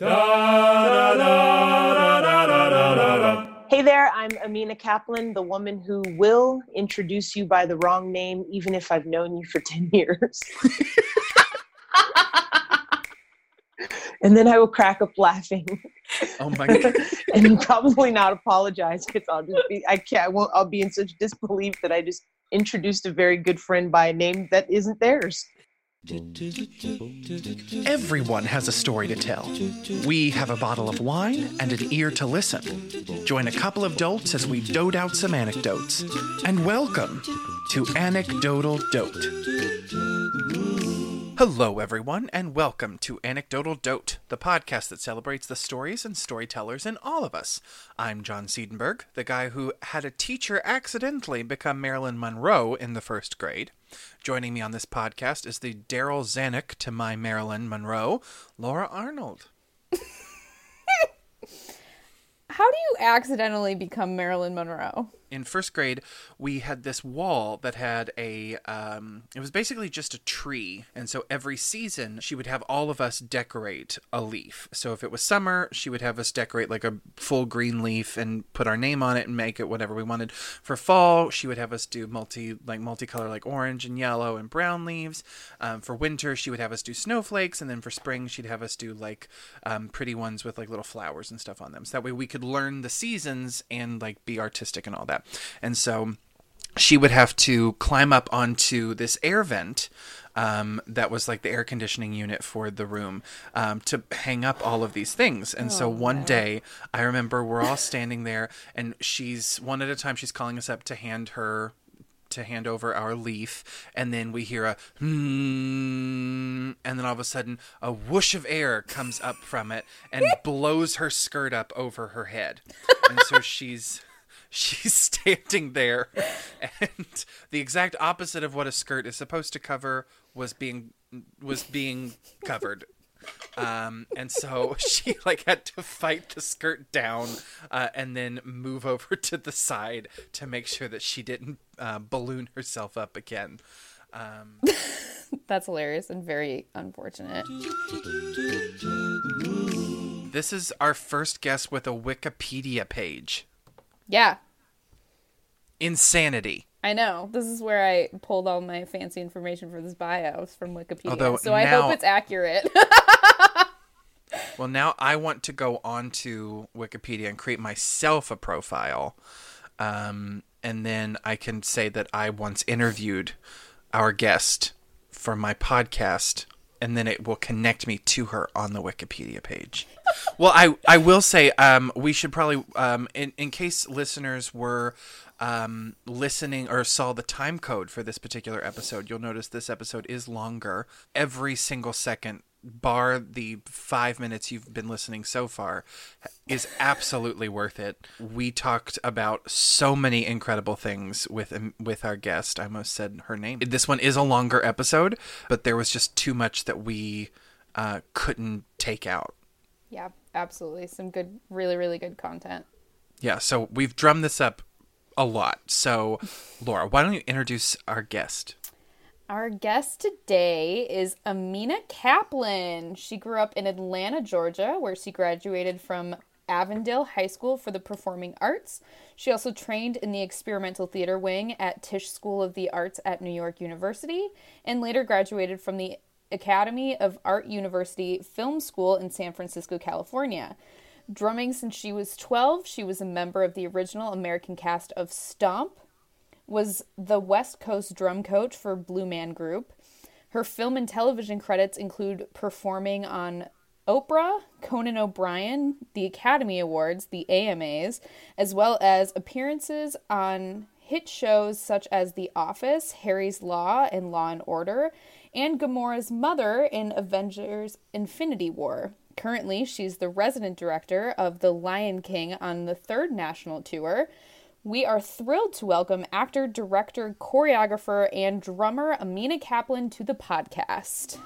Hey there, I'm Ameenah Kaplan, the woman who will introduce you by the wrong name, even if I've known you for 10 years. and then I will crack up laughing. Oh my god. and probably not apologize because I'll just be, I can't, I won't, I'll be in such disbelief that I just introduced a very good friend by a name that isn't theirs. Everyone has a story to tell. We have a bottle of wine and an ear to listen. Join a couple of dolts as we dote out some anecdotes. And welcome to Anecdotal Dote. Hello, everyone, and welcome to Anecdotal Dote, the podcast that celebrates the stories and storytellers in all of us. I'm John Siedenberg, the guy who had a teacher accidentally become Marilyn Monroe in the first grade. Joining me on this podcast is the Darryl Zanuck to my Marilyn Monroe, Laura Arnold. How do you accidentally become Marilyn Monroe? In first grade, we had this wall that had a, um, it was basically just a tree. And so every season, she would have all of us decorate a leaf. So if it was summer, she would have us decorate like a full green leaf and put our name on it and make it whatever we wanted. For fall, she would have us do multi, like multicolor, like orange and yellow and brown leaves. Um, for winter, she would have us do snowflakes. And then for spring, she'd have us do like um, pretty ones with like little flowers and stuff on them. So that way we could learn the seasons and like be artistic and all that. And so she would have to climb up onto this air vent um, that was like the air conditioning unit for the room um, to hang up all of these things. And oh, so one day, I remember we're all standing there, and she's one at a time. She's calling us up to hand her to hand over our leaf, and then we hear a hmm, and then all of a sudden a whoosh of air comes up from it and blows her skirt up over her head, and so she's she's standing there and the exact opposite of what a skirt is supposed to cover was being was being covered. Um, and so she like had to fight the skirt down uh, and then move over to the side to make sure that she didn't uh, balloon herself up again. Um, that's hilarious and very unfortunate. This is our first guest with a wikipedia page yeah. Insanity. I know. This is where I pulled all my fancy information for this bio from Wikipedia. Although so I hope it's accurate. well, now I want to go on to Wikipedia and create myself a profile. Um, and then I can say that I once interviewed our guest for my podcast and then it will connect me to her on the Wikipedia page. well, I I will say um, we should probably um, in in case listeners were um, listening or saw the time code for this particular episode, you'll notice this episode is longer. Every single second bar the five minutes you've been listening so far, is absolutely worth it. We talked about so many incredible things with um, with our guest. I almost said her name. This one is a longer episode, but there was just too much that we uh, couldn't take out. Yeah, absolutely. Some good, really, really good content. Yeah, so we've drummed this up a lot. So, Laura, why don't you introduce our guest? Our guest today is Ameenah Kaplan. She grew up in Atlanta, Georgia, where she graduated from Avondale High School for the Performing Arts. She also trained in the experimental theater wing at Tisch School of the Arts at New York University and later graduated from the Academy of Art University Film School in San Francisco, California. Drumming since she was 12, she was a member of the original American cast of Stomp, was the West Coast drum coach for Blue Man Group. Her film and television credits include performing on Oprah, Conan O'Brien, the Academy Awards, the AMAs, as well as appearances on hit shows such as The Office, Harry's Law, and Law and Order, and Gamora's mother in Avengers Infinity War. Currently, she's the resident director of The Lion King on the third national tour, we are thrilled to welcome actor, director, choreographer, and drummer Ameenah Kaplan to the podcast.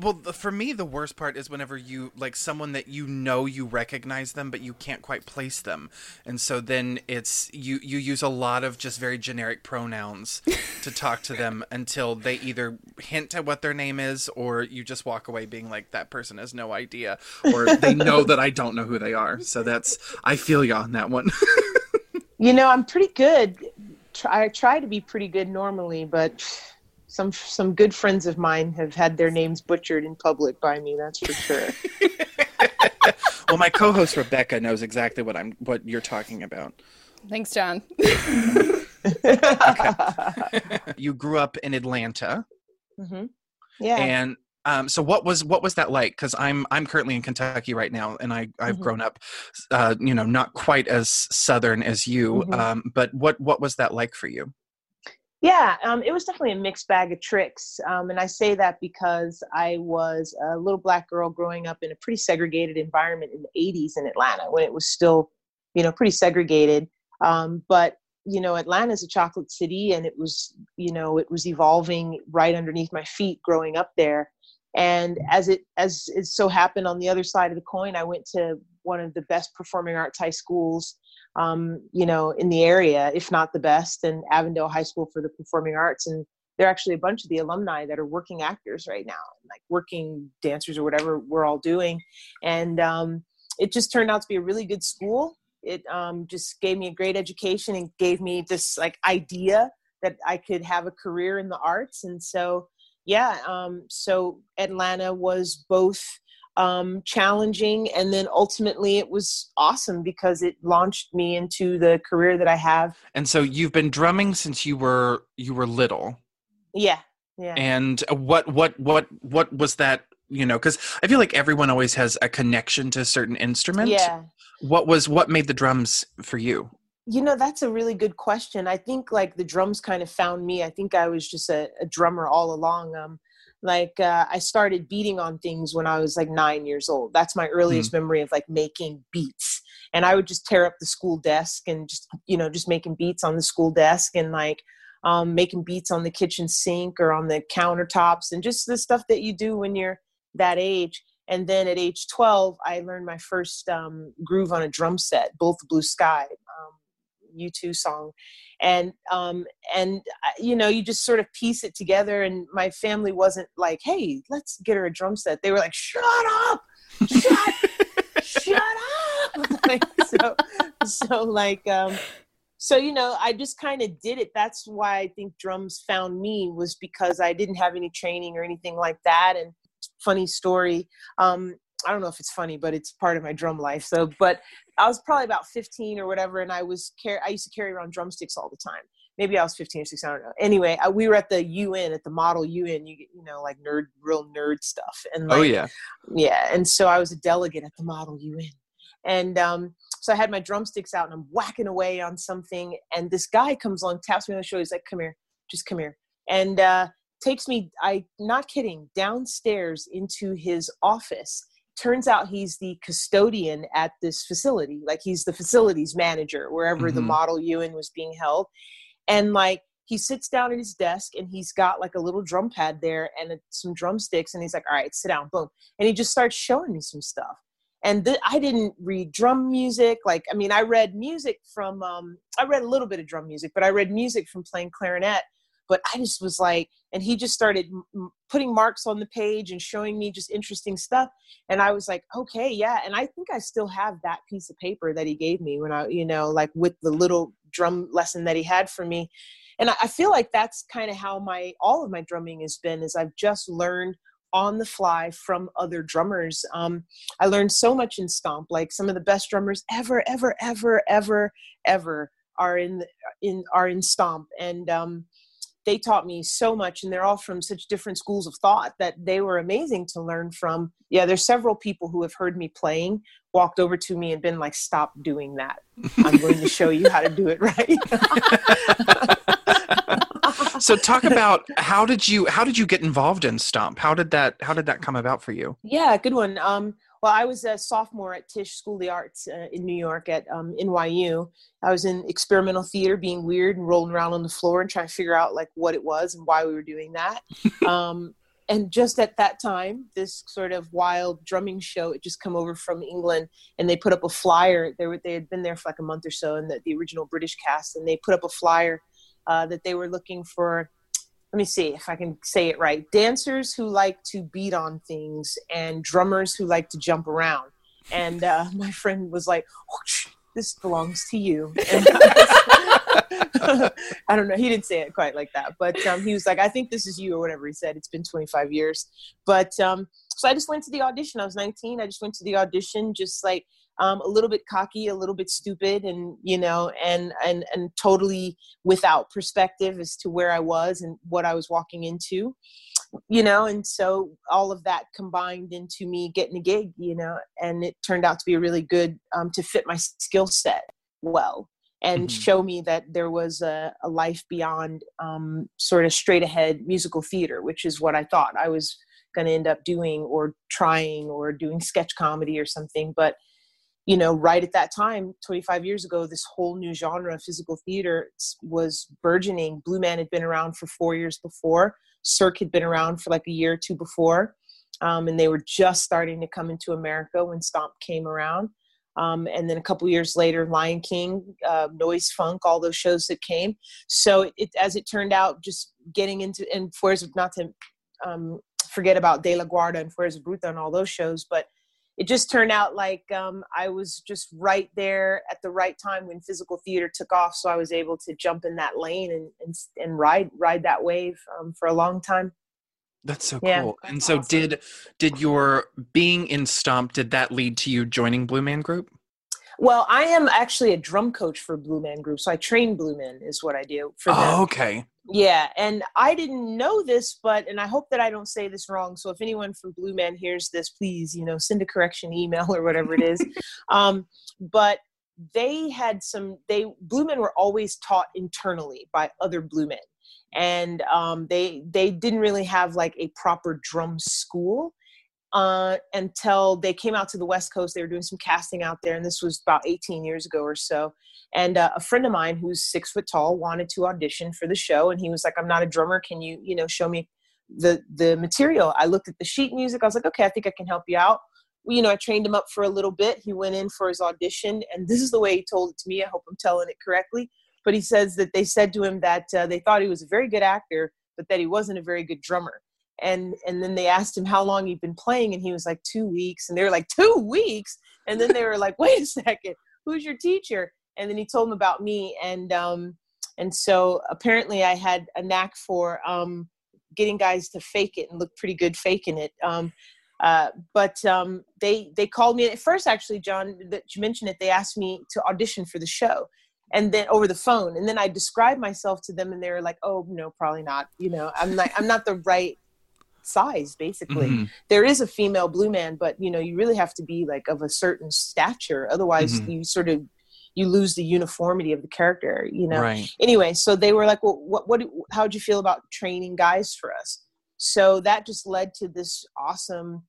Well, for me, the worst part is whenever you like someone that you know you recognize them, but you can't quite place them, and so then it's you you use a lot of just very generic pronouns to talk to them until they either hint at what their name is, or you just walk away being like, that person has no idea, or they know that I don't know who they are. So that's I feel you on that one. you know, I'm pretty good. I try to be pretty good normally, but some some good friends of mine have had their names butchered in public by me. That's for sure. well, my co-host Rebecca knows exactly what I'm what you're talking about. Thanks, John. you grew up in Atlanta. Mm-hmm. Yeah. And um, so what was what was that like? Because I'm I'm currently in Kentucky right now, and I I've mm-hmm. grown up, uh, you know, not quite as southern as you. Mm-hmm. Um, but what what was that like for you? Yeah, um, it was definitely a mixed bag of tricks. Um, and I say that because I was a little black girl growing up in a pretty segregated environment in the 80s in Atlanta when it was still, you know, pretty segregated. Um, but, you know, Atlanta is a chocolate city and it was, you know, it was evolving right underneath my feet growing up there. And as it as it so happened on the other side of the coin, I went to one of the best performing arts high schools um, you know, in the area, if not the best, and Avondale High School for the Performing Arts. And there are actually a bunch of the alumni that are working actors right now, like working dancers or whatever we're all doing. And um, it just turned out to be a really good school. It um, just gave me a great education and gave me this like idea that I could have a career in the arts. And so, yeah, um, so Atlanta was both um, challenging and then ultimately it was awesome because it launched me into the career that i have. And so you've been drumming since you were you were little. Yeah yeah. And what what what what was that you know because i feel like everyone always has a connection to a certain instrument. Yeah. What was what made the drums for you? You know that's a really good question. I think like the drums kind of found me. I think i was just a, a drummer all along. Um like uh, i started beating on things when i was like nine years old. That's my earliest mm. memory of like making beats. And i would just tear up the school desk and just you know just making beats on the school desk and like um, making beats on the kitchen sink or on the countertops and just the stuff that you do when you're that age. And then at age 12 i learned my first um, groove on a drum set both blue sky. Um, u2 song. And um and you know you just sort of piece it together and my family wasn't like hey let's get her a drum set. They were like shut up! Shut up, shut up! Like, so so like um so you know i just kind of did it. That's why i think drums found me was because i didn't have any training or anything like that. And funny story um I don't know if it's funny, but it's part of my drum life. So, but I was probably about 15 or whatever, and I was car- I used to carry around drumsticks all the time. Maybe I was 15 or 16. I don't know. Anyway, I, we were at the UN at the Model UN. You get you know like nerd, real nerd stuff. And oh, like, oh yeah, yeah. And so I was a delegate at the Model UN, and um, so I had my drumsticks out and I'm whacking away on something, and this guy comes along, taps me on the shoulder. He's like, "Come here, just come here," and uh, takes me. I not kidding downstairs into his office turns out he's the custodian at this facility like he's the facilities manager wherever mm-hmm. the model UN was being held. And like he sits down at his desk and he's got like a little drum pad there and some drumsticks and he's like all right sit down boom. And he just starts showing me some stuff. And th- i didn't read drum music like i mean i read music from um, i read a little bit of drum music but i read music from playing clarinet but I just was like, and he just started m- putting marks on the page and showing me just interesting stuff. And I was like, okay, yeah. And I think I still have that piece of paper that he gave me when I, you know, like with the little drum lesson that he had for me. And I, I feel like that's kind of how my, all of my drumming has been is I've just learned on the fly from other drummers. Um, I learned so much in Stomp. Like some of the best drummers ever, ever, ever, ever, ever are in in are in Stomp. And um, they taught me so much and they're all from such different schools of thought that they were amazing to learn from. Yeah there's several people who have heard me playing walked over to me and been like stop doing that. I'm going to show you how to do it right. So talk about how did you how did you get involved in stomp? How did that how did that come about for you? Yeah good one. Um well, I was a sophomore at Tisch School of the Arts uh, in New York at um, NYU. I was in experimental theater, being weird and rolling around on the floor and trying to figure out like what it was and why we were doing that. um, and just at that time, this sort of wild drumming show had just come over from England, and they put up a flyer. They were they had been there for like a month or so, and the, the original British cast, and they put up a flyer uh, that they were looking for. Let me see if I can say it right. Dancers who like to beat on things, and drummers who like to jump around. And uh, my friend was like, "This belongs to you." I don't know. He didn't say it quite like that, but um, he was like, "I think this is you," or whatever he said. It's been 25 years, but um, so I just went to the audition. I was 19. I just went to the audition, just like um, a little bit cocky, a little bit stupid, and you know, and and and totally without perspective as to where I was and what I was walking into, you know. And so all of that combined into me getting a gig, you know, and it turned out to be a really good um, to fit my skill set well and mm-hmm. show me that there was a, a life beyond um, sort of straight ahead musical theater, which is what I thought I was going to end up doing or trying or doing sketch comedy or something. But, you know, right at that time, 25 years ago, this whole new genre of physical theater was burgeoning. Blue Man had been around for four years before, Cirque had been around for like a year or two before. Um, and they were just starting to come into America when Stomp came around. Um, and then a couple years later, Lion King, uh, Noise Funk, all those shows that came. So it, as it turned out, just getting into and Fuerza, not to um, forget about De La Guarda and Fuerza Bruta and all those shows, but it just turned out like um, I was just right there at the right time when physical theater took off. So I was able to jump in that lane and and, and ride ride that wave um, for a long time. That's so yeah, cool. That's and so awesome. did did your being in Stomp did that lead to you joining Blue Man Group? Well, I am actually a drum coach for Blue Man Group, so I train Blue Men is what I do for them. Oh, okay. Yeah, and I didn't know this, but and I hope that I don't say this wrong. So if anyone from Blue Man hears this, please, you know, send a correction email or whatever it is. um, but they had some. They Blue Men were always taught internally by other Blue Men and um, they they didn't really have like a proper drum school uh, until they came out to the West Coast. They were doing some casting out there, and this was about 18 years ago or so. And uh, a friend of mine who's six foot tall wanted to audition for the show, and he was like, "I'm not a drummer. Can you, you know, show me the the material?" I looked at the sheet music. I was like, "Okay, I think I can help you out." you know, I trained him up for a little bit. He went in for his audition, and this is the way he told it to me. I hope I'm telling it correctly but he says that they said to him that uh, they thought he was a very good actor, but that he wasn't a very good drummer. And and then they asked him how long he'd been playing, and he was like two weeks. And they were like two weeks, and then they were like, wait a second, who's your teacher? And then he told them about me, and um, and so apparently I had a knack for um, getting guys to fake it and look pretty good faking it. Um, uh, but um, they they called me at first. Actually, John, that you mentioned it. They asked me to audition for the show, and then over the phone and then i described myself to them and they were like oh no probably not you know i'm like i'm not the right size basically mm-hmm. there is a female blue man but you know you really have to be like of a certain stature otherwise mm-hmm. you sort of you lose the uniformity of the character you know right. anyway so they were like well what what how'd you feel about training guys for us so that just led to this awesome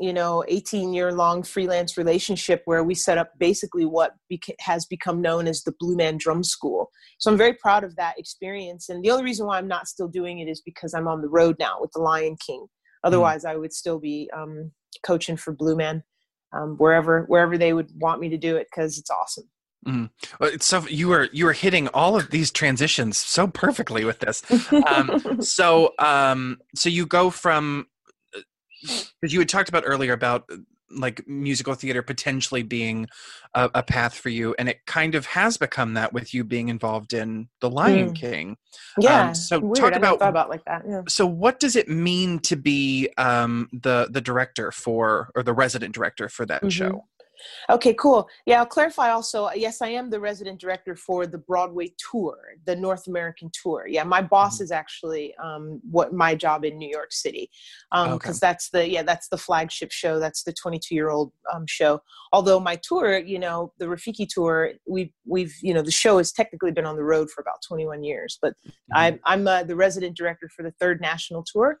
you know 18 year long freelance relationship where we set up basically what beca- has become known as the blue man drum school so i'm very proud of that experience and the only reason why i'm not still doing it is because i'm on the road now with the lion king mm. otherwise mm. i would still be um, coaching for blue man um, wherever wherever they would want me to do it because it's awesome Mm. Well, it's so you were you were hitting all of these transitions so perfectly with this. Um, so um, so you go from because you had talked about earlier about uh, like musical theater potentially being a, a, path for you and it kind of has become that with you being involved in the lion mm. king yeah um, so weird. talk about about like that yeah. so what does it mean to be um, the the director for or the resident director for that mm-hmm. show Okay, cool. Yeah, I'll clarify also. Yes, I am the resident director for the Broadway tour, the North American tour. Yeah, my boss mm-hmm. is actually um, what my job in New York City, because um, okay. that's the yeah that's the flagship show. That's the 22 year old um, show. Although my tour, you know, the Rafiki tour, we've we've you know the show has technically been on the road for about 21 years, but mm-hmm. I'm I'm uh, the resident director for the third national tour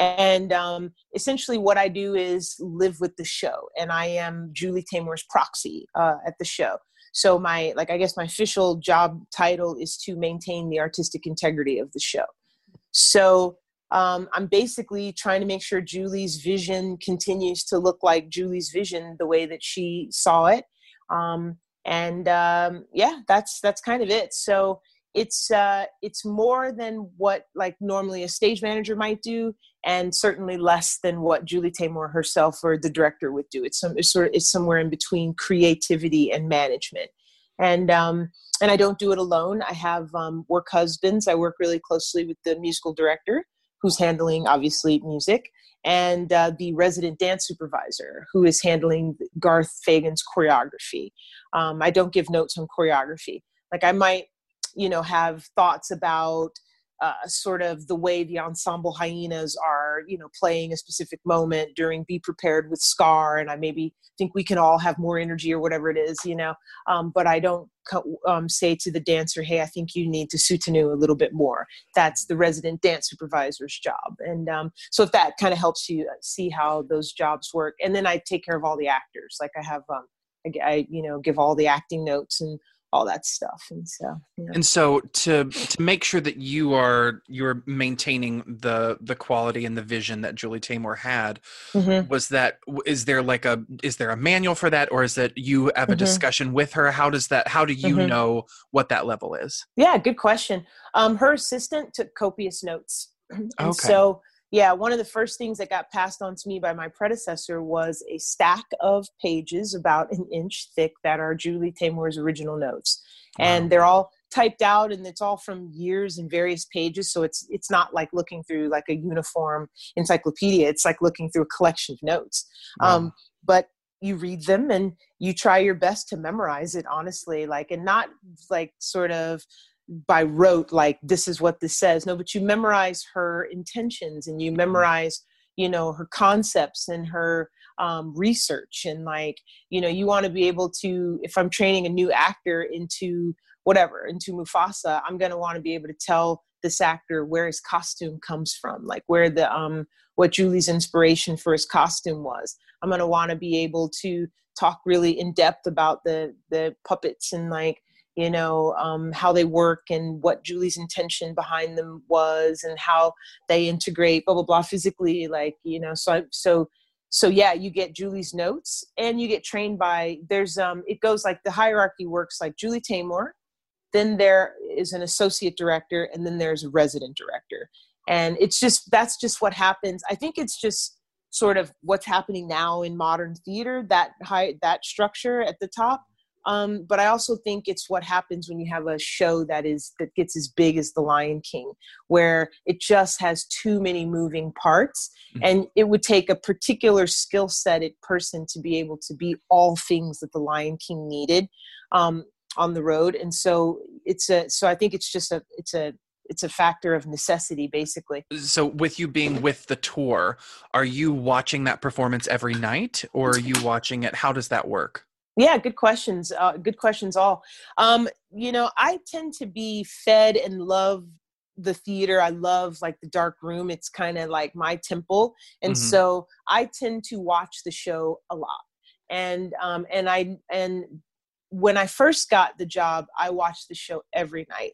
and um, essentially, what I do is live with the show, and I am Julie Taymor's proxy uh, at the show. So my, like, I guess my official job title is to maintain the artistic integrity of the show. So um, I'm basically trying to make sure Julie's vision continues to look like Julie's vision the way that she saw it. Um, and um, yeah, that's that's kind of it. So it's uh, it's more than what like normally a stage manager might do, and certainly less than what Julie Taymor herself or the director would do. It's some it's sort of it's somewhere in between creativity and management. And um, and I don't do it alone. I have um, work husbands. I work really closely with the musical director, who's handling obviously music, and uh, the resident dance supervisor, who is handling Garth Fagan's choreography. Um, I don't give notes on choreography. Like I might, you know, have thoughts about uh, sort of the way the ensemble hyenas are, you know, playing a specific moment during Be Prepared with Scar, and I maybe think we can all have more energy or whatever it is, you know. Um, but I don't um, say to the dancer, "Hey, I think you need to soutenu a little bit more." That's the resident dance supervisor's job, and um, so if that kind of helps you see how those jobs work, and then I take care of all the actors. Like I have, um, I, I you know, give all the acting notes and all that stuff and so and so to to make sure that you are you're maintaining the the quality and the vision that julie taymor had mm-hmm. was that is there like a is there a manual for that or is it you have a mm-hmm. discussion with her how does that how do you mm-hmm. know what that level is yeah good question um her assistant took copious notes and okay. so yeah, one of the first things that got passed on to me by my predecessor was a stack of pages about an inch thick that are Julie Taymor's original notes. Wow. And they're all typed out and it's all from years and various pages so it's it's not like looking through like a uniform encyclopedia it's like looking through a collection of notes wow. um, but you read them and you try your best to memorize it honestly like and not like sort of by rote like this is what this says no but you memorize her intentions and you mm-hmm. memorize you know her concepts and her um, research and like you know you want to be able to if i'm training a new actor into whatever into mufasa i'm going to want to be able to tell this actor where his costume comes from like where the um what julie's inspiration for his costume was i'm going to want to be able to talk really in depth about the the puppets and like you know um, how they work and what julie's intention behind them was and how they integrate blah blah blah physically like you know so so so yeah you get julie's notes and you get trained by there's um it goes like the hierarchy works like julie taymor then there is an associate director and then there's a resident director. And it's just that's just what happens. I think it's just sort of what's happening now in modern theater that high that structure at the top um, but I also think it's what happens when you have a show that is that gets as big as The Lion King, where it just has too many moving parts, mm-hmm. and it would take a particular skill setted person to be able to be all things that The Lion King needed um, on the road. And so it's a so I think it's just a it's a it's a factor of necessity basically so with you being with the tour are you watching that performance every night or are you watching it how does that work yeah, good questions. Uh, good questions, all. Um, you know, I tend to be fed and love the theater. I love like the dark room. It's kind of like my temple, and mm-hmm. so I tend to watch the show a lot. And um, and I and when I first got the job, I watched the show every night.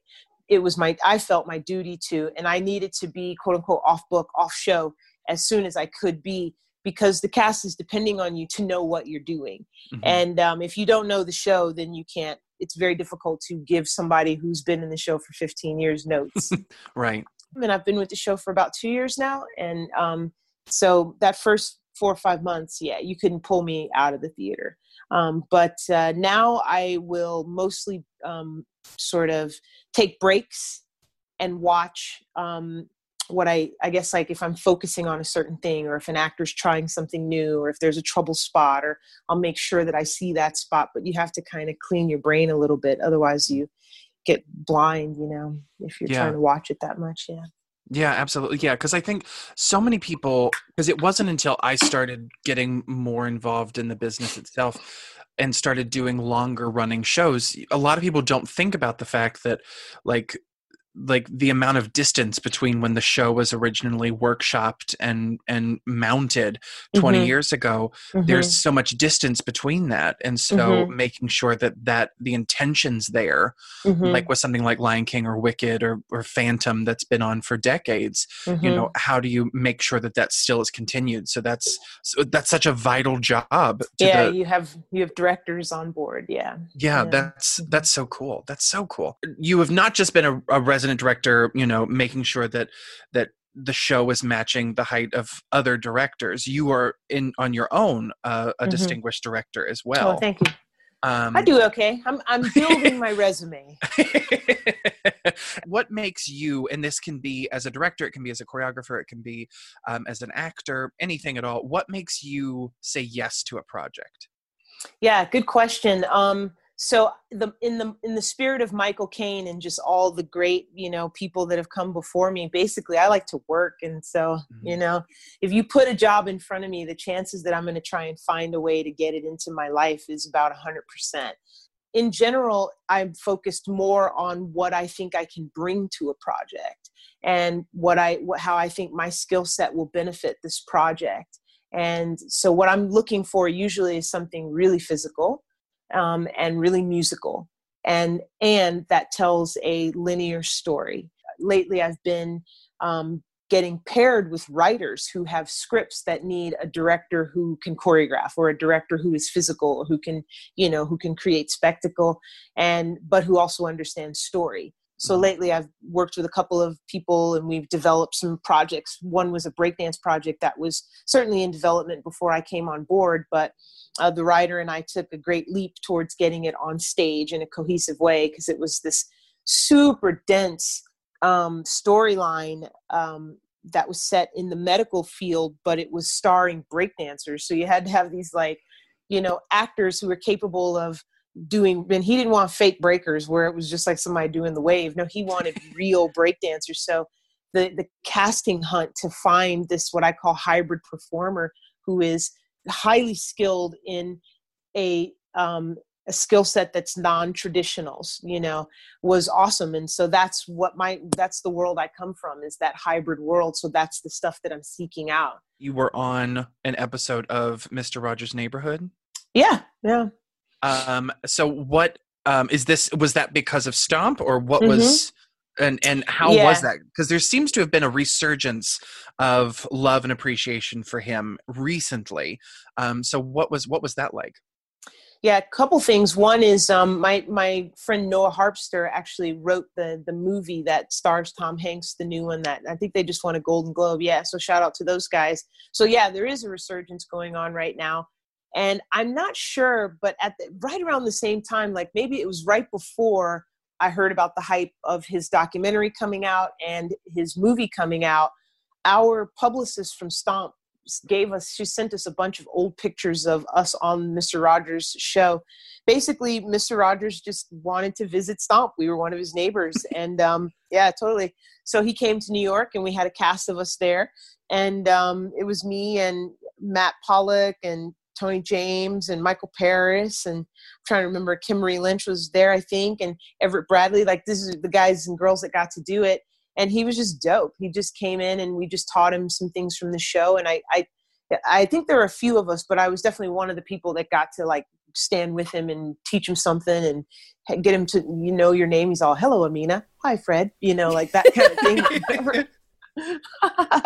It was my I felt my duty to, and I needed to be quote unquote off book, off show as soon as I could be because the cast is depending on you to know what you're doing. Mm-hmm. And um, if you don't know the show, then you can't. It's very difficult to give somebody who's been in the show for 15 years notes. right. And I've been with the show for about two years now, and um, so that first four or five months, yeah, you couldn't pull me out of the theater. Um, but uh, now I will mostly um, sort of take breaks and watch um, what I I guess like if I'm focusing on a certain thing or if an actor's trying something new or if there's a trouble spot or I'll make sure that I see that spot but you have to kind of clean your brain a little bit otherwise you get blind you know if you're yeah. trying to watch it that much yeah yeah, absolutely. Yeah, because I think so many people, because it wasn't until I started getting more involved in the business itself and started doing longer running shows, a lot of people don't think about the fact that, like, like the amount of distance between when the show was originally workshopped and and mounted 20 Mhm. years ago Mhm. there's so much distance between that and so Mhm. making sure that that the intentions there Mhm. like with something like lion king or wicked or, or phantom that's been on for decades you know how do you make sure that that still is continued so that's so that's such a vital job to yeah, the, you have you have directors on board. Yeah. yeah, Yeah. that's Mhm. that's so cool. That's so cool. You have not just been a, a resident director, you know, making sure that that the show is matching the height of other directors. You are in on your own uh, a Mhm. distinguished director as Oh, well. thank you. um, I do okay. I'm I'm building my resume. what makes you, and this can be as a director, it can be as a choreographer, it can be um, as an actor, anything at all. What makes you say yes to a project? Yeah, good question. Um, so the in the in the spirit of Michael Caine and just all the great you know people that have come before me, basically I like to work, and so you Mhm. know if you put a job in front of me, the chances that I'm going to try and find a way to get it into my life is about hundred percent. In general, I'm focused more on what I think I can bring to a project and what I what, how I think my skill set will benefit this project. And so, what I'm looking for usually is something really physical um, and really musical, and and that tells a linear story. Lately, I've been um, getting paired with writers who have scripts that need a director who can choreograph or a director who is physical, who can you know who can create spectacle, and but who also understands story. So Mhm. lately, I've worked with a couple of people, and we've developed some projects. One was a breakdance project that was certainly in development before I came on board, but uh, the writer and I took a great leap towards getting it on stage in a cohesive way because it was this super dense um, storyline um, that was set in the medical field, but it was starring breakdancers. So you had to have these like, you know, actors who were capable of doing. And he didn't want fake breakers where it was just like somebody doing the wave. No, he wanted real breakdancers. So the the casting hunt to find this what I call hybrid performer who is highly skilled in a um, a skill set that's non-traditional you know was awesome and so that's what my that's the world i come from is that hybrid world so that's the stuff that i'm seeking out You were on an episode of Mr. Rogers' Neighborhood. yeah yeah Um, so what um, is this? Was that because of Stomp, or what was? And and how was that? Because there seems to have been a resurgence of love and appreciation for him recently. Um, so what was what was that like? yeah a couple things one is um, my my friend noah harpster actually wrote the the movie that stars tom hanks the new one that i think they just won a golden globe yeah so shout out to those guys so yeah there is a resurgence going on right now and i'm not sure but at the, right around the same time like maybe it was right before i heard about the hype of his documentary coming out and his movie coming out. Our publicist from stomp gave us she sent us a bunch of old pictures of us on mr rogers show. Basically mr rogers just wanted to visit stomp. We were one of his neighbors. And um yeah totally. So he came to new york and we had a cast of us there. And um it was me and matt pollock and tony james and michael paris and I'm trying to remember kim marie lynch was there i think and everett bradley like this is the guys and girls that got to do it and he was just dope. He just came in and we just taught him some things from the show. And I, I, I think there were a few of us, but I was definitely one of the people that got to like stand with him and teach him something and get him to you know your name. He's all hello, Ameenah. Hi, Fred. You know, like that kind of thing.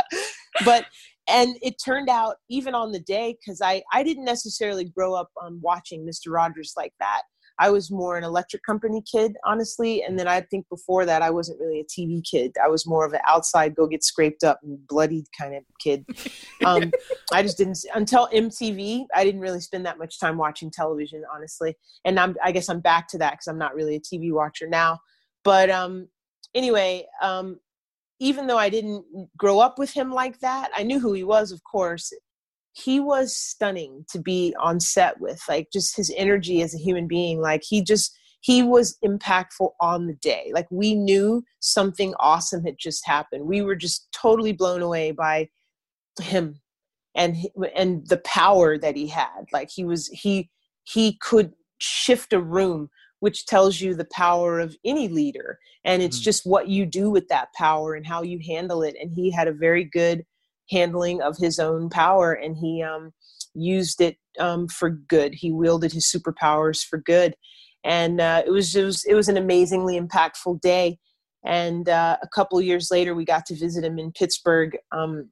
but and it turned out even on the day because I I didn't necessarily grow up um, watching Mr. Rogers like that. I was more an electric company kid, honestly. And then I think before that, I wasn't really a TV kid. I was more of an outside, go get scraped up and bloodied kind of kid. Um, I just didn't, until MTV, I didn't really spend that much time watching television, honestly. And I'm, I guess I'm back to that because I'm not really a TV watcher now. But um, anyway, um, even though I didn't grow up with him like that, I knew who he was, of course he was stunning to be on set with like just his energy as a human being like he just he was impactful on the day. Like we knew something awesome had just happened. We were just totally blown away by him and and the power that he had. Like he was he he could shift a room which tells you the power of any leader. And it's mm. just what you do with that power and how you handle it. And he had a very good handling of his own power and he um, used it um, for good. He wielded his superpowers for good. And uh, it was it was it was an amazingly impactful day. And uh, a couple years later we got to visit him in pittsburgh um,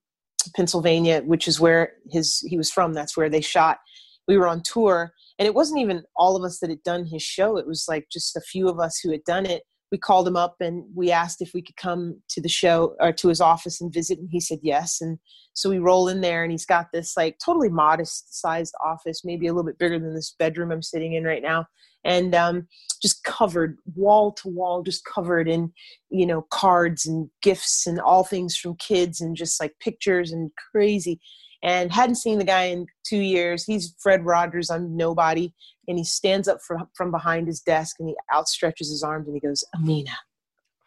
pennsylvania which is where his he was from. That's where they shot. We were on tour and it wasn't even all of us that had done his show. It was like just a few of us who had done it. We called him up and we asked if we could come to the show or to his office and visit and he said yes. And so we roll in there and he's got this like totally modest sized office maybe a little bit bigger than this bedroom i'm sitting in right now and um, just covered wall to wall just covered in you know cards and gifts and all things from kids and just like pictures and crazy and hadn't seen the guy in two years. He's Fred Rogers. I'm nobody. And he stands up from, from behind his desk and he outstretches his arms and he goes, Ameenah.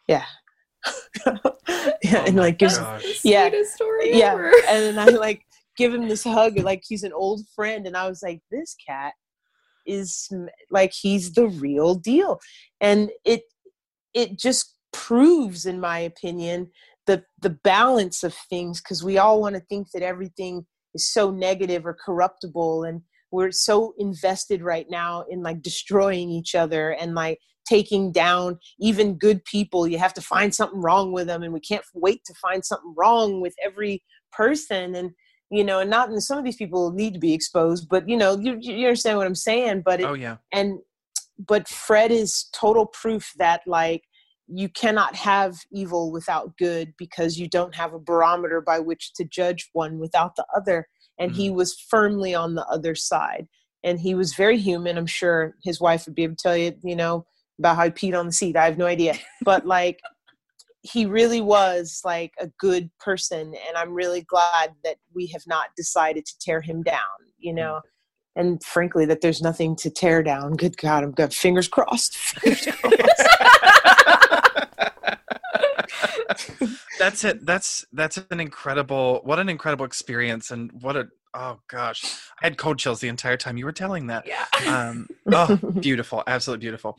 Yeah. yeah. Oh and like gives, yeah, yeah. Ever. And I like give him this hug like he's an old friend. And I was like, this cat is like he's the real deal. And it it just proves, in my opinion, the the balance of things because we all want to think that everything is so negative or corruptible and we're so invested right now in like destroying each other and like taking down even good people. You have to find something wrong with them and we can't wait to find something wrong with every person and you know and not and some of these people need to be exposed but you know you, you understand what i'm saying but it, oh yeah. and but fred is total proof that like you cannot have evil without good because you don't have a barometer by which to judge one without the other. And mm-hmm. he was firmly on the other side. And he was very human. I'm sure his wife would be able to tell you you know about how he peed on the seat. I have no idea. But like he really was like a good person. And i'm really glad that we have not decided to tear him down you know. Mm-hmm. and frankly that there's nothing to tear down. Good god i'm got fingers crossed, fingers crossed. that's it. That's that's an incredible. What an incredible experience, and what a oh gosh, I had cold chills the entire time you were telling that. Yeah. Um, oh, beautiful, absolutely beautiful.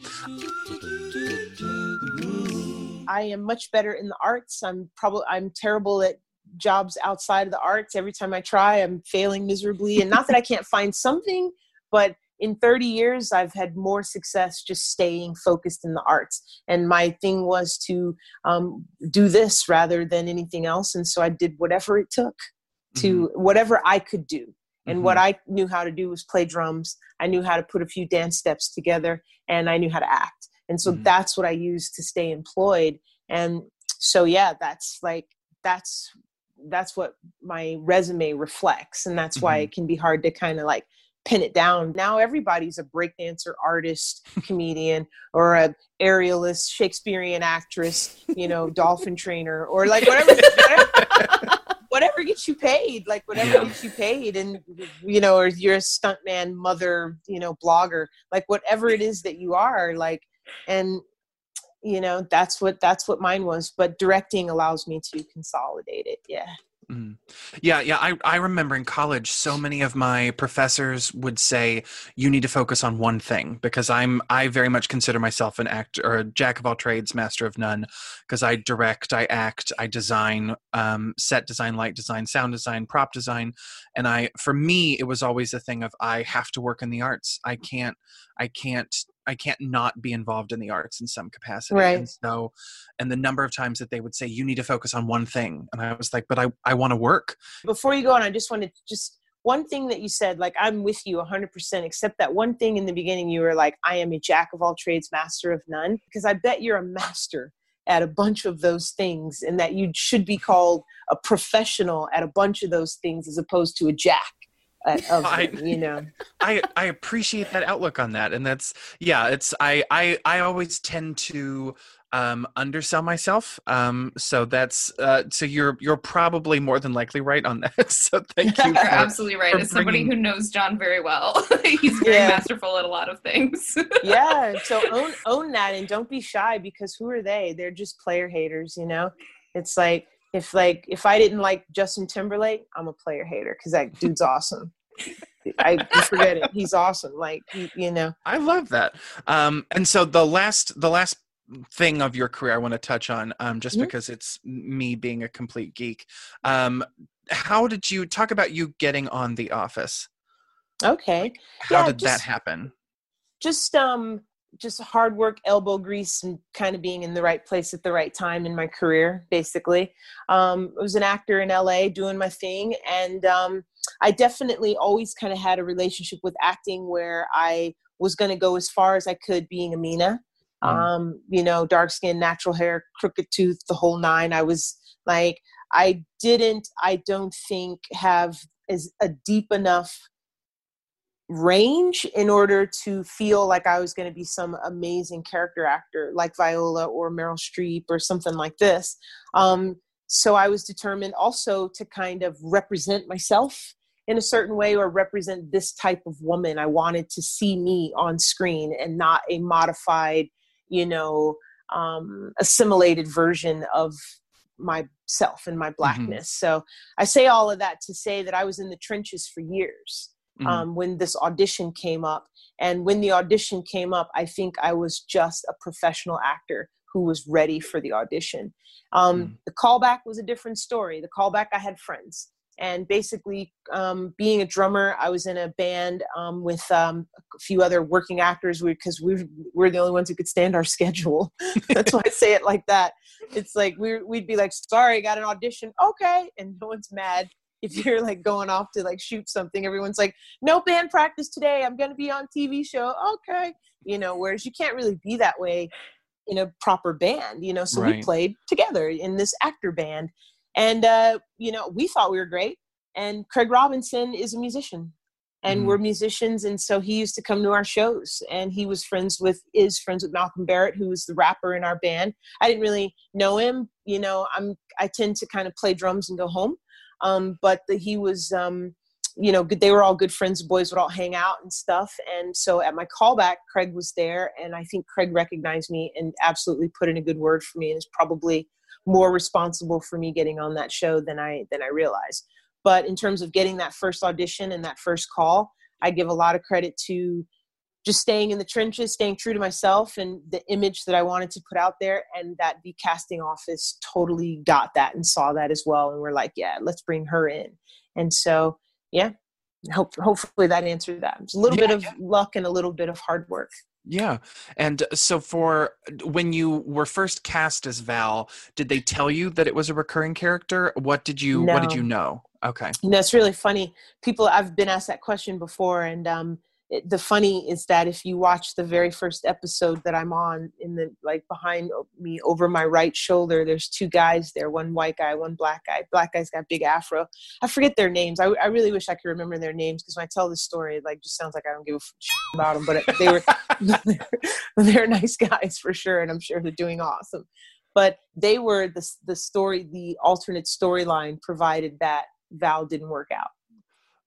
I am much better in the arts. I'm probably I'm terrible at jobs outside of the arts. Every time I try, I'm failing miserably. And not that I can't find something, but in 30 years i've had more success just staying focused in the arts and my thing was to um, do this rather than anything else and so i did whatever it took to mm-hmm. whatever i could do and mm-hmm. what i knew how to do was play drums i knew how to put a few dance steps together and i knew how to act and so mm-hmm. that's what i used to stay employed and so yeah that's like that's that's what my resume reflects and that's why mm-hmm. it can be hard to kind of like pin it down. Now everybody's a breakdancer, artist, comedian, or a aerialist, Shakespearean actress, you know, dolphin trainer, or like whatever, whatever, whatever, gets you paid, like whatever yeah. gets you paid, and you know, or you're a stuntman, mother, you know, blogger, like whatever it is that you are, like, and you know, that's what that's what mine was. But directing allows me to consolidate it. Yeah. Mm. Yeah, yeah. I, I remember in college, so many of my professors would say, "You need to focus on one thing," because I'm I very much consider myself an actor or a jack of all trades, master of none, because I direct, I act, I design, um, set design, light design, sound design, prop design, and I for me it was always a thing of I have to work in the arts. I can't I can't I can't not be involved in the arts in some capacity. Right. And so, and the number of times that they would say, you need to focus on one thing. And I was like, but I, I want to work. Before you go on, I just wanted to just one thing that you said, like, I'm with you 100%, except that one thing in the beginning, you were like, I am a jack of all trades, master of none. Because I bet you're a master at a bunch of those things and that you should be called a professional at a bunch of those things as opposed to a jack of I, you know. I i appreciate that outlook on that and that's yeah it's i i i always tend to um undersell myself um so that's uh so you're you're probably more than likely right on that so thank you you're for, absolutely right as somebody who knows john very well. He's very yeah. masterful at a lot of things. Yeah so own own that and don't be shy because who are they? They're just player haters you know? It's like if like if I didn't like Justin Timberlake, I'm a player hater because that dude's awesome. I forget it. He's awesome. Like you know. I love that. Um, and so the last the last thing of your career I want to touch on, um, just mm-hmm. because it's me being a complete geek. Um, how did you talk about you getting on The Office? Okay. How yeah, did just, that happen? Just um just hard work, elbow grease, and kind of being in the right place at the right time in my career, basically. Um, I was an actor in LA doing my thing, and um, I definitely always kind of had a relationship with acting where I was going to go as far as I could being Ameenah. Mm. Um, you know, dark skin, natural hair, crooked tooth, the whole nine. I was like, I didn't, I don't think, have as a deep enough range in order to feel like I was going to be some amazing character actor like Viola or Meryl Streep or something like this. Um, so I was determined also to kind of represent myself in a certain way or represent this type of woman. I wanted to see me on screen and not a modified, you know, um, assimilated version of myself and my mm-hmm. blackness. Mm-hmm. So I say all of that to say that I was in the trenches for years mm-hmm. um, when this audition came up. And when the audition came up, I think I was just a professional actor who was ready for the audition. Um, mm-hmm. The callback was a different story. The callback, I had friends. And basically, um, being a drummer, I was in a band um, with um, a few other working actors because we, we're the only ones who could stand our schedule. That's why I say it like that. It's like we we'd be like, sorry, got an audition. Okay. And no one's mad if you're like going off to like shoot something everyone's like no band practice today. I'm going to be on tv show. Okay. You know whereas you can't really be that way in a proper band you know so right. we played together in this actor band. And uh you know we thought we were great and craig robinson is a musician and mm-hmm. we're musicians and so he used to come to our shows and he was friends with is friends with malcolm barrett who was the rapper in our band. I didn't really know him you know i'm i tend to kind of play drums and go home um, but the, he was, um, you know, they were all good friends. Boys would all hang out and stuff. And so at my callback, Craig was there, and I think Craig recognized me and absolutely put in a good word for me, and is probably more responsible for me getting on that show than I than I realized. But in terms of getting that first audition and that first call, I give a lot of credit to just staying in the trenches, staying true to myself and the image that I wanted to put out there. And that the casting office totally got that and saw that as well. And we're like, yeah, let's bring her in. And so, yeah, hope, hopefully that answered that. It's a little yeah, bit of yeah. luck and a little bit of hard work. Yeah. And so for when you were first cast as Val, did they tell you that it was a recurring character? What did you no. what did you know? Okay. That's really funny. People I've been asked that question before and um it, the funny is that if you watch the very first episode that I'm on, in the like behind uh, me over my right shoulder, there's two guys there, one white guy, one black guy. Black guy's got big afro. I forget their names. I, I really wish I could remember their names because when I tell this story, it like just sounds like I don't give a shit about them. But they were they're nice guys for sure, and I'm sure they're doing awesome. But they were the the story, the alternate storyline provided that Val didn't work out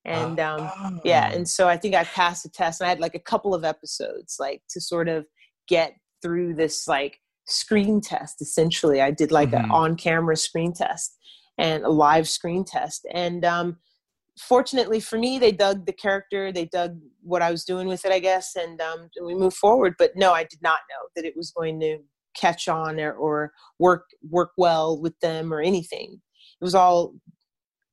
and um, oh. yeah and so i think i passed the test and i had like a couple of episodes like to sort of get through this like screen test essentially i did like mm-hmm. an on-camera screen test and a live screen test and um, fortunately for me they dug the character they dug what i was doing with it i guess and um, we moved forward but no i did not know that it was going to catch on or, or work work well with them or anything it was all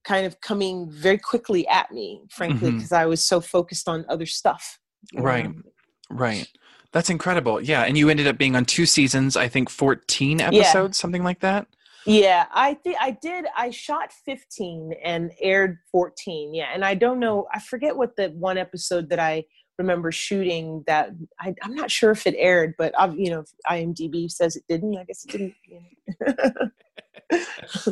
kind of coming very quickly at me, frankly, because mm-hmm. I was so focused on other stuff. Right. Um, right. That's incredible. Yeah. And you ended up being on two seasons, I think 14 episodes, yeah. something like that. Yeah, I think I did. I shot 15 and aired 14. Yeah. And I don't know, I forget what the one episode that I remember shooting that I, am not sure if it aired, but I've, you know, IMDb says it didn't. I guess it didn't. You know.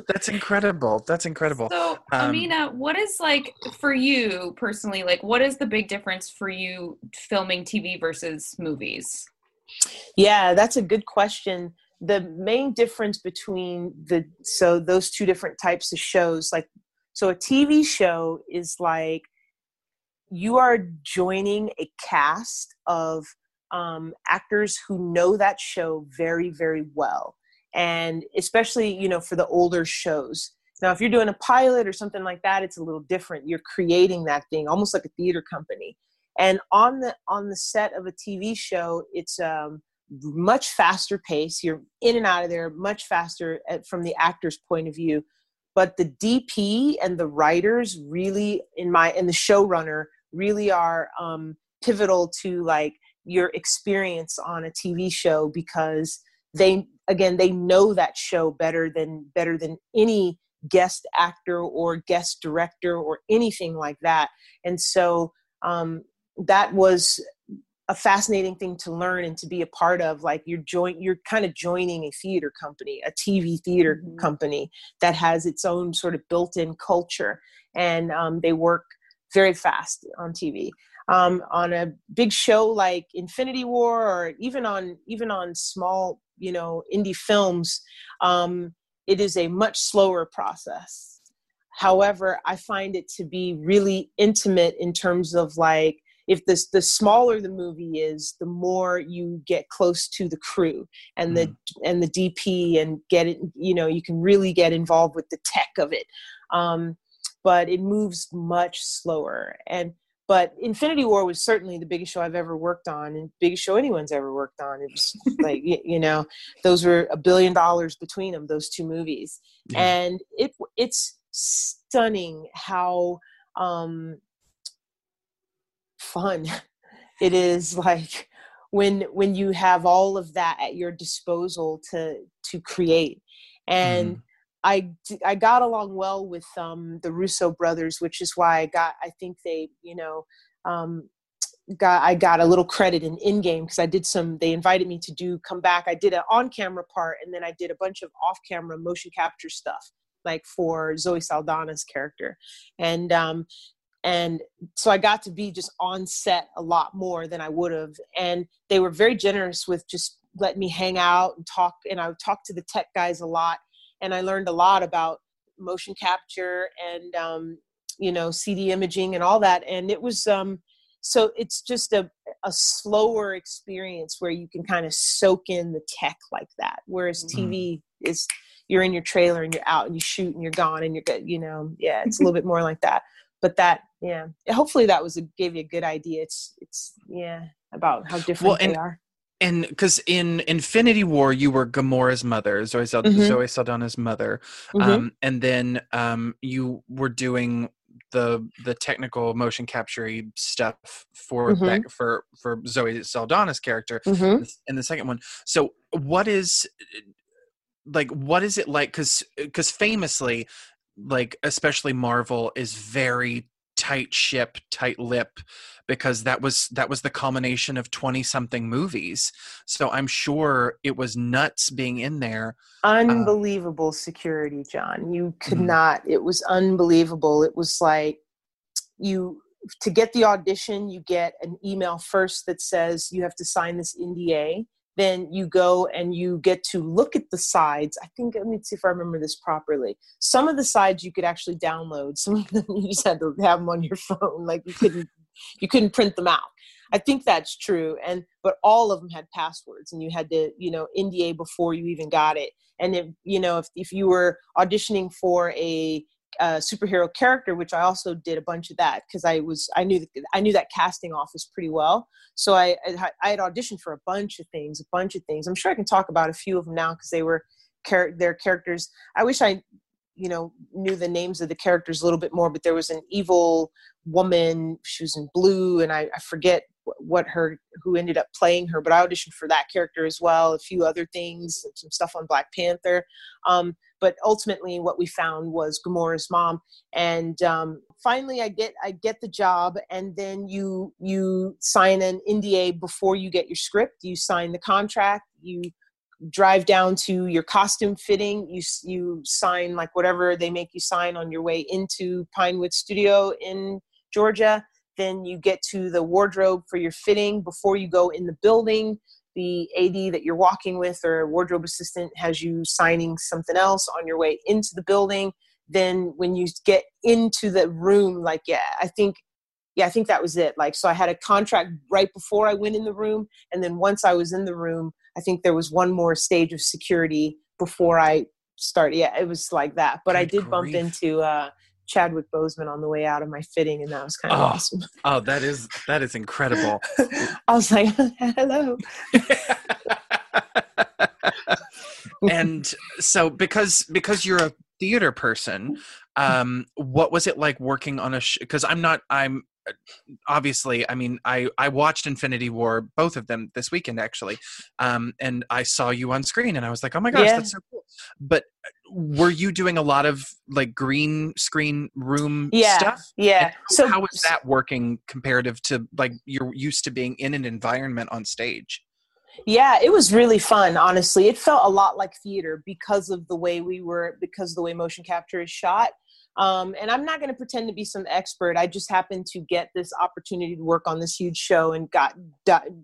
That's incredible. That's incredible. So, um, Ameenah, what is like for you personally? Like, what is the big difference for you filming TV versus movies? Yeah, that's a good question. The main difference between the so those two different types of shows, like so, a TV show is like you are joining a cast of um, actors who know that show very, very well and especially you know for the older shows Now, if you're doing a pilot or something like that, it's a little different. You're creating that thing, almost like a theater company. And on the on the set of a TV show, it's um, much faster pace. You're in and out of there much faster at, from the actor's point of view. But the DP and the writers really, in my and the showrunner really are um, pivotal to like your experience on a TV show because they again they know that show better than better than any guest actor or guest director or anything like that. And so um, that was a fascinating thing to learn and to be a part of like you're joint you're kind of joining a theater company a tv theater mm-hmm. company that has its own sort of built-in culture. And um, they work very fast on tv um, on a big show like infinity war or even on even on small you know indie films um, it is a much slower process. However i find it to be really intimate in terms of like if this the smaller the movie is the more you get close to the crew and the mm. and the dp and get it you know you can really get involved with the tech of it. Um, but it moves much slower. And but infinity war was certainly the biggest show i've ever worked on and biggest show anyone's ever worked on it was like you know those were a billion dollars between them those two movies yeah. and it it's stunning how um fun it is like when when you have all of that at your disposal to to create and mm. I, I got along well with um, the Russo brothers, which is why I got I think they you know um, got I got a little credit in Endgame because I did some. They invited me to do come back. I did an on camera part, and then I did a bunch of off camera motion capture stuff, like for Zoe Saldana's character, and um, and so i got to be just on set a lot more than i would have and they were very generous with just letting me hang out and talk and i would talk to the tech guys a lot and i learned a lot about motion capture and um, you know cd imaging and all that. And it was um, so it's just a, a slower experience where you can kind of soak in the tech like that whereas mm-hmm. tv is you're in your trailer and you're out and you shoot and you're gone and you're good you know? Yeah it's a little bit more like that. But that yeah hopefully that was a, gave you a good idea. It's it's yeah about how different well, and, they are and because in Infinity War you were Gamora's mother, Zoe, Sal- mm-hmm. Zoe Saldana's mother, mm-hmm. um, and then um, you were doing the the technical motion capture stuff for mm-hmm. that, for for Zoe Saldana's character mm-hmm. in the second one. So what is like what is it like? Because because famously like especially Marvel is very tight ship, tight lip because that was that was the culmination of 20 something movies. So I'm sure it was nuts being in there. Uh Unbelievable uh, security, John. You could mm-hmm. not. It was unbelievable. It was like you to get the audition, you get an email first that says you have to sign this NDA then you go and you get to look at the sides. I think, let me see if I remember this properly. Some of the sides you could actually download. Some of them you just had to have them on your phone. Like you couldn't, you couldn't print them out. I think that's true. And, but all of them had passwords and you had to, you know, NDA before you even got it. And if, you know, if, if you were auditioning for a uh, superhero character, which I also did a bunch of that because I was I knew the, I knew that casting office pretty well. So I, I, I had auditioned for a bunch of things, a bunch of things. I'm sure I can talk about a few of them now because they were char- their characters. I wish I you know knew the names of the characters a little bit more, but there was an evil woman. She was in blue, and I, I forget what her who ended up playing her but i auditioned for that character as well a few other things some stuff on black panther. Um, but ultimately what we found was Gamora's mom and um, finally I get I get the job and then you you sign an NDA before you get your script. You sign the contract you drive down to your costume fitting you you sign like whatever they make you sign on your way into Pinewood studio in Georgia then you get to the wardrobe for your fitting before you go in the building the AD that you're walking with or wardrobe assistant has you signing something else on your way into the building. Then when you get into the room, like, yeah, I think, yeah, I think that was it. Like, so I had a contract right before I went in the room. And then once I was in the room, I think there was one more stage of security before I started. Yeah, it was like that. But I Good did bump into uh, Chadwick Boseman on the way out of my fitting, and that was kind of Oh. awesome. Oh, that is that is incredible. I was like, hello. and so because because you're a theater person, um, what was it like working on a? Because I'm not. I'm obviously. I mean, I I watched Infinity War, both of them this weekend actually, um, and I saw you on screen, and I was like, oh my gosh, Yeah. that's so cool. But were you doing a lot of like green screen room Yeah, stuff? yeah. And So how is that working comparative to like you're used to being in an environment on stage? Yeah, it was really fun, honestly. It felt a lot like theater because of the way we were, because of the way motion capture is shot. Um, and I'm not going to pretend to be some expert. I just happened to get this opportunity to work on this huge show and got,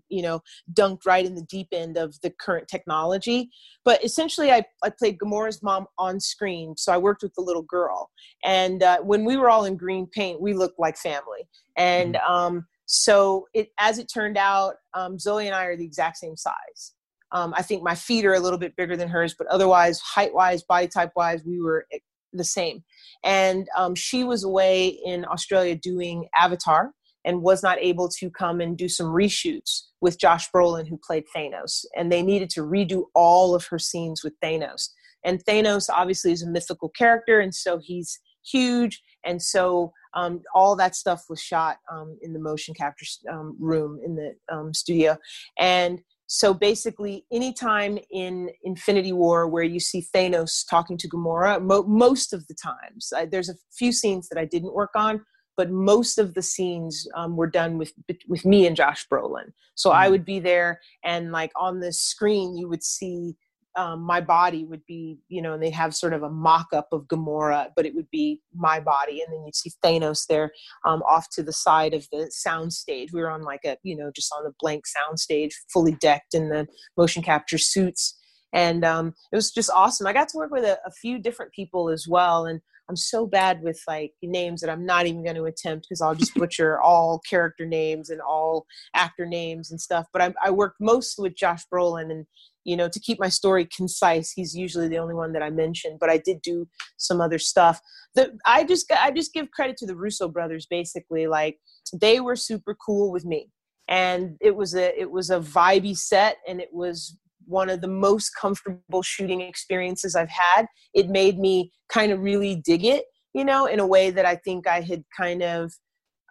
you know, dunked right in the deep end of the current technology. But essentially, I, I played Gamora's mom on screen. So I worked with the little girl. And uh, when we were all in green paint, we looked like family. And um, so it as it turned out um, zoe and i are the exact same size. Um, i think my feet are a little bit bigger than hers but otherwise height wise body type wise we were eh, the same. And um, she was away in australia doing avatar and was not able to come and do some reshoots with josh brolin who played thanos. And they needed to redo all of her scenes with thanos. And thanos obviously is a mythical character and so he's huge and so um, all that stuff was shot um, in the motion capture um, room in the um, studio and so basically anytime in infinity war where you see thanos talking to gamora mo- most of the times I, there's a few scenes that i didn't work on but most of the scenes um, were done with with me and josh brolin so i Mhm. would be there and like on the screen you would see um, my body would be, you know, and they'd have sort of a mock up of Gamora, but it would be my body. And then you'd see Thanos there um, off to the side of the sound stage. We were on like a, you know, just on the blank sound stage, fully decked in the motion capture suits. And um, it was just awesome. I got to work with a, a few different people as well. And I'm so bad with like names that I'm not even going to attempt because I'll just butcher all character names and all actor names and stuff. But I, I worked mostly with Josh Brolin and you know to keep my story concise he's usually the only one that i mentioned but i did do some other stuff the i just i just give credit to the russo brothers basically like they were super cool with me and it was a it was a vibey set and it was one of the most comfortable shooting experiences i've had it made me kind of really dig it you know in a way that i think i had kind of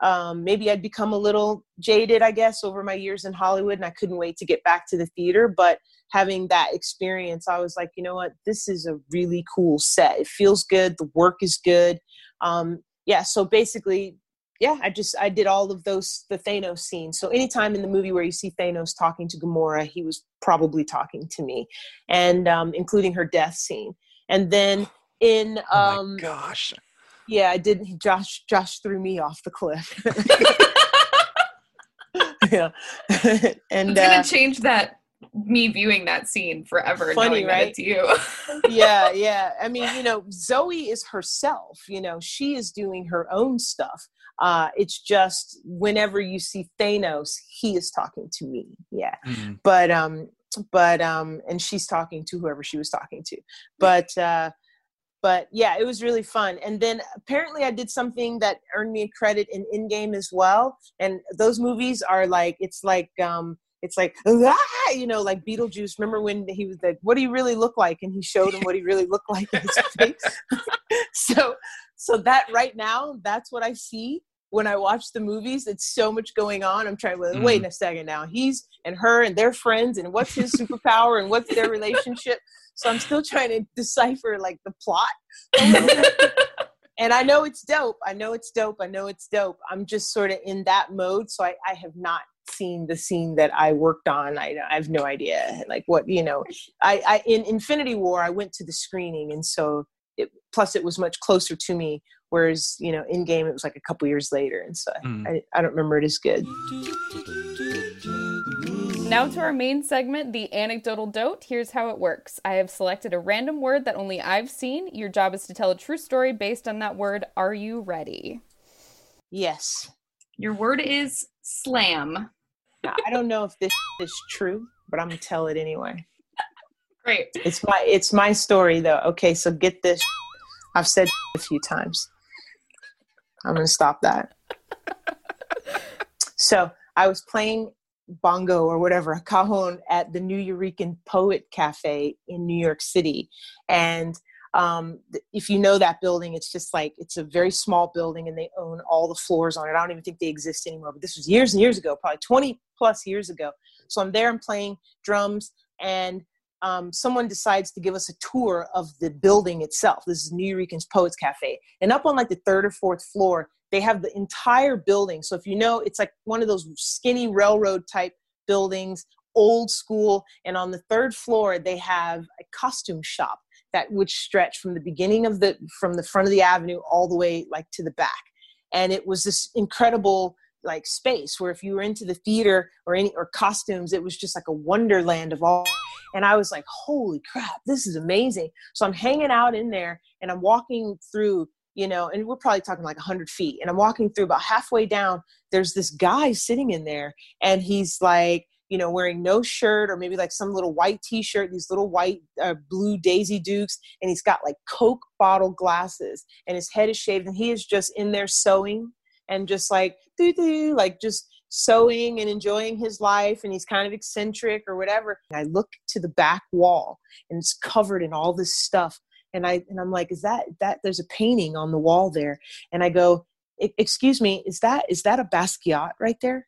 um, maybe I'd become a little jaded, I guess, over my years in Hollywood, and I couldn't wait to get back to the theater. But having that experience, I was like, you know what, this is a really cool set. It feels good. The work is good. Um, yeah. So basically, yeah, I just I did all of those the Thanos scenes. So anytime in the movie where you see Thanos talking to Gamora, he was probably talking to me, and um, including her death scene. And then in Oh um, my gosh. yeah, I did. Josh Josh threw me off the cliff. yeah, and it's gonna uh, change that me viewing that scene forever Funny, right? it's you. yeah, yeah. I mean, you know, Zoe is herself. You know, she is doing her own stuff. Uh, it's just whenever you see Thanos, he is talking to me. Yeah, Mm. but um, but um, and she's talking to whoever she was talking to. But uh, but yeah, it was really fun. And then apparently, I did something that earned me a credit in Endgame as well. And those movies are like it's like um, it's like ah, you know, like Beetlejuice. Remember when he was like, "What do you really look like?" And he showed him what he really looked like in his face. so so that right now, that's what I see when I watch the movies. It's so much going on. I'm trying to wait mm-hmm. a second now. He's and her and their friends and what's his superpower and what's their relationship. So I'm still trying to decipher like the plot. a little bit. and I know it's dope. I know it's dope. I know it's dope. I'm just sort of in that mode. So I, I have not seen the scene that I worked on. I, I have no idea like what, you know, I, I, in Infinity War, I went to the screening. And so it, plus it was much closer to me. Whereas, you know, Endgame, it was like a couple years later. And so Mm. I, I don't remember it as good. Now to our main segment, the anecdotal dote. Here's how it works. I have selected a random word that only I've seen. Your job is to tell a true story based on that word. Are you ready? Yes. Your word is slam. I don't know if this is true, but I'm going to tell it anyway. Great. It's my it's my story though. Okay, so get this. I've said a few times. I'm gonna stop that. So I was playing bongo or whatever, a cajon at the Nuyorican Poet Cafe in New York City, and um, if you know that building, it's just like it's a very small building, and they own all the floors on it. I don't even think they exist anymore, but this was years and years ago, probably 20 plus years ago. So I'm there, I'm playing drums, and um, someone decides to give us a tour of the building itself. This is Nuyoricans Poets Cafe. And up on like the third or fourth floor, they have the entire building. So if you know, it's like one of those skinny railroad type buildings, old school. And on the third floor, they have a costume shop that would stretch from the beginning of the from the front of the avenue all the way like to the back. And it was this incredible like space where if you were into the theater or any or costumes, it was just like a wonderland of all and I was like, holy crap, this is amazing. So I'm hanging out in there and I'm walking through, you know, and we're probably talking like 100 feet. And I'm walking through about halfway down. There's this guy sitting in there and he's like, you know, wearing no shirt or maybe like some little white t shirt, these little white, uh, blue Daisy Dukes. And he's got like Coke bottle glasses and his head is shaved and he is just in there sewing and just like, doo doo, like just sewing and enjoying his life and he's kind of eccentric or whatever. And I look to the back wall and it's covered in all this stuff. And I and I'm like, is that that there's a painting on the wall there? And I go, "E- excuse me, is that is that a Basquiat right there?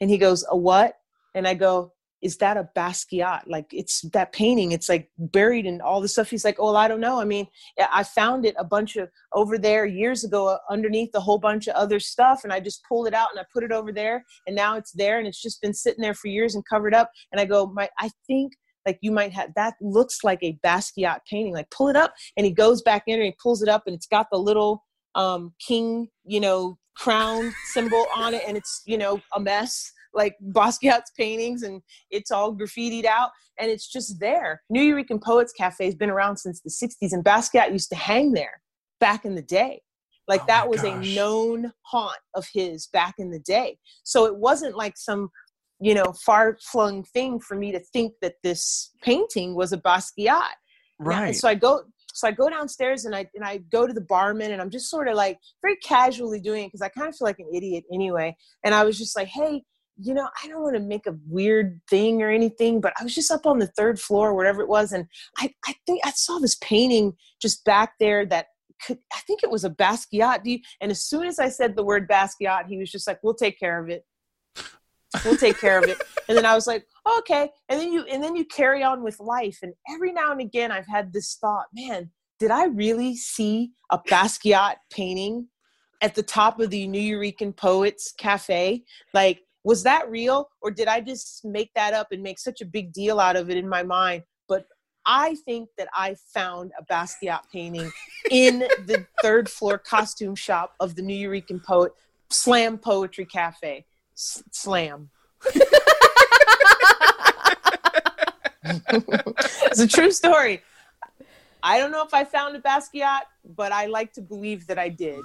And he goes, a what? And I go, is that a Basquiat? Like it's that painting. It's like buried in all the stuff. He's like, oh, well, I don't know. I mean, I found it a bunch of over there years ago uh, underneath a whole bunch of other stuff, and I just pulled it out and I put it over there, and now it's there, and it's just been sitting there for years and covered up. And I go, my, I think like you might have that looks like a Basquiat painting. Like pull it up, and he goes back in and he pulls it up, and it's got the little um, king, you know, crown symbol on it, and it's you know a mess like Basquiat's paintings and it's all graffitied out and it's just there. Nuyorican Poets Cafe has been around since the 60s and Basquiat used to hang there back in the day. Like Oh that was gosh. a known haunt of his back in the day. So it wasn't like some, you know, far flung thing for me to think that this painting was a Basquiat. Right. and so I go so I go downstairs and I and I go to the barman and I'm just sort of like very casually doing it because I kind of feel like an idiot anyway. And I was just like, hey, you know, I don't want to make a weird thing or anything, but I was just up on the third floor, wherever it was, and I, I think I saw this painting just back there that could I think it was a Basquiat. Do you, and as soon as I said the word Basquiat, he was just like, We'll take care of it. We'll take care of it. And then I was like, okay. And then you and then you carry on with life. And every now and again I've had this thought, man, did I really see a Basquiat painting at the top of the Nuyorican Poets Cafe? Like, was that real? Or did I just make that up and make such a big deal out of it in my mind? But I think that I found a Basquiat painting in the third floor costume shop of the Nuyorican Poet Slam Poetry Cafe. S- slam. it's a true story. I don't know if I found a Basquiat, but I like to believe that I did.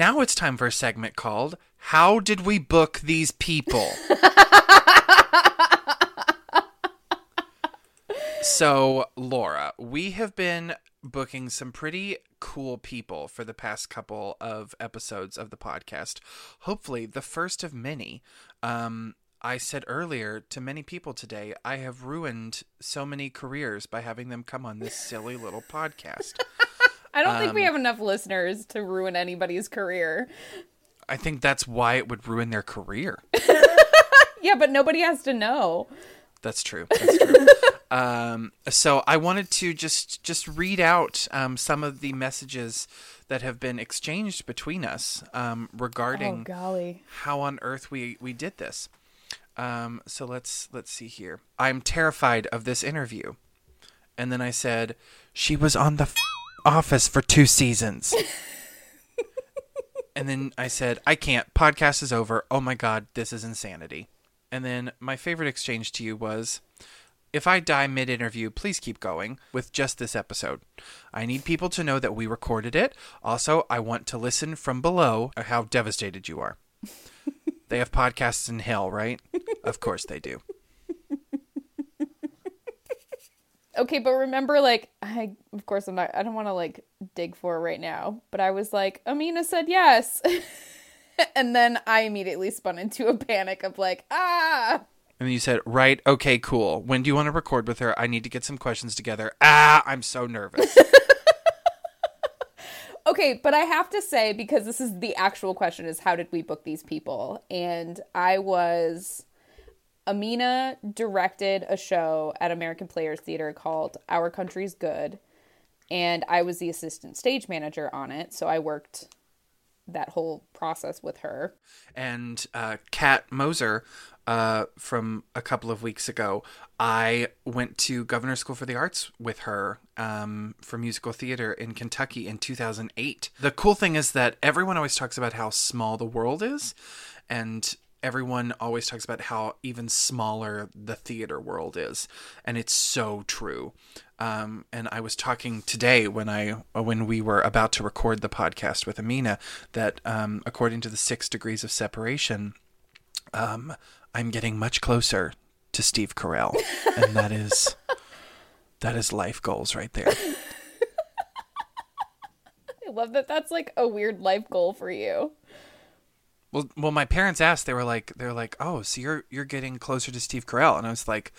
Now it's time for a segment called How Did We Book These People? so, Laura, we have been booking some pretty cool people for the past couple of episodes of the podcast. Hopefully, the first of many. Um, I said earlier to many people today, I have ruined so many careers by having them come on this silly little podcast. I don't think we Um, have enough listeners to ruin anybody's career. I think that's why it would ruin their career. Yeah, but nobody has to know. That's true. That's true. um, so I wanted to just just read out um, some of the messages that have been exchanged between us um, Oh regarding golly. how on earth we we did this. Um, so let's let's see here. I'm terrified of this interview, and then I said she was on the Office for two seasons. and then I said I can't. Podcast is over. Oh my god, this is insanity. And then my favorite exchange to you was. If I die mid interview, please keep going with just this episode. I need people to know that we recorded it. Also, I want to listen from below how devastated you are. They have podcasts in hell, right? of course they do. Okay, but remember, like, I of course I'm not. I don't want to like dig for it right now, but I was like, Ameenah said yes, and then I immediately spun into a panic of like, ah. And then you said, right, okay, cool. When do you want to record with her? I need to get some questions together. Ah, I'm so nervous. Okay, but I have to say because this is the actual question is how did we book these people? And I was Ameenah directed a show at American Players Theater called Our Country's Good, and I was the assistant stage manager on it, so I worked that whole process with her. and uh, Kat Moser uh, from a couple of weeks ago, I went to Governor School for the Arts with her um, for musical theater in Kentucky in 2008. The cool thing is that everyone always talks about how small the world is, and everyone always talks about how even smaller the theater world is, and it's so true. Um, and I was talking today when I when we were about to record the podcast with Ameenah that um, according to the six degrees of separation, um, I'm getting much closer to Steve Carell, and that is that is life goals right there. I love that that's like a weird life goal for you. Well, well, my parents asked. They were like, they were like, "Oh, so you're you're getting closer to Steve Carell?" And I was like,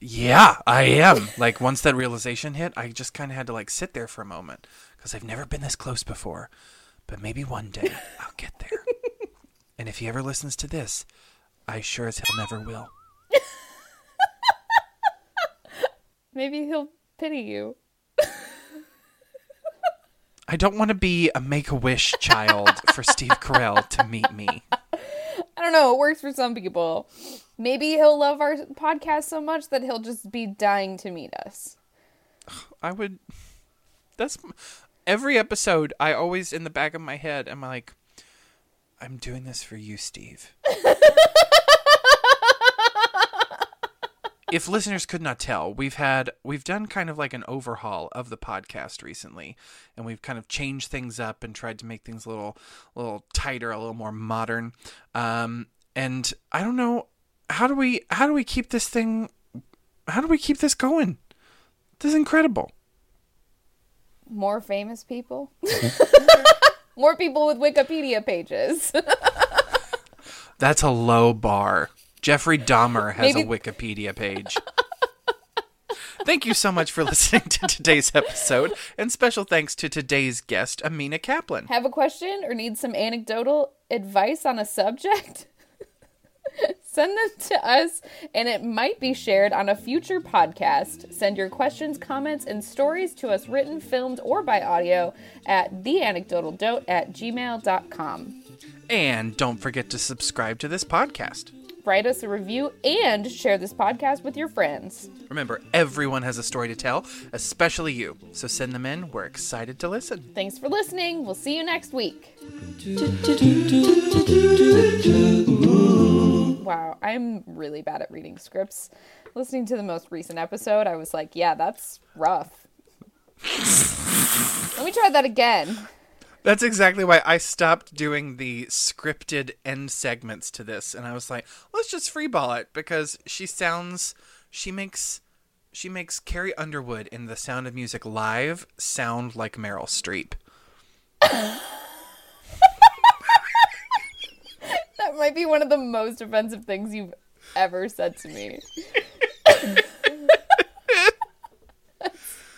"Yeah, I am." like once that realization hit, I just kind of had to like sit there for a moment because I've never been this close before. But maybe one day I'll get there. and if he ever listens to this, I sure as hell never will. Maybe he'll pity you. I don't want to be a make a wish child for Steve Carell to meet me. I don't know, it works for some people. Maybe he'll love our podcast so much that he'll just be dying to meet us. I would. That's every episode. I always in the back of my head. I'm like, I'm doing this for you, Steve. if listeners could not tell, we've had we've done kind of like an overhaul of the podcast recently, and we've kind of changed things up and tried to make things a little a little tighter, a little more modern. Um, and I don't know how do we how do we keep this thing how do we keep this going? This is incredible. More famous people? More people with Wikipedia pages. That's a low bar. Jeffrey Dahmer has Maybe- a Wikipedia page. Thank you so much for listening to today's episode, and special thanks to today's guest, Ameenah Kaplan. Have a question or need some anecdotal advice on a subject? Send them to us, and it might be shared on a future podcast. Send your questions, comments, and stories to us written, filmed, or by audio at theanecdotaldote at gmail.com. And don't forget to subscribe to this podcast. Write us a review and share this podcast with your friends. Remember, everyone has a story to tell, especially you. So send them in. We're excited to listen. Thanks for listening. We'll see you next week. Wow, I'm really bad at reading scripts. Listening to the most recent episode, I was like, yeah, that's rough. Let me try that again. That's exactly why I stopped doing the scripted end segments to this, and I was like, let's just freeball it because she sounds, she makes, she makes Carrie Underwood in The Sound of Music live sound like Meryl Streep. That might be one of the most offensive things you've ever said to me. that's,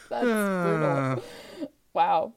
that's brutal. Wow.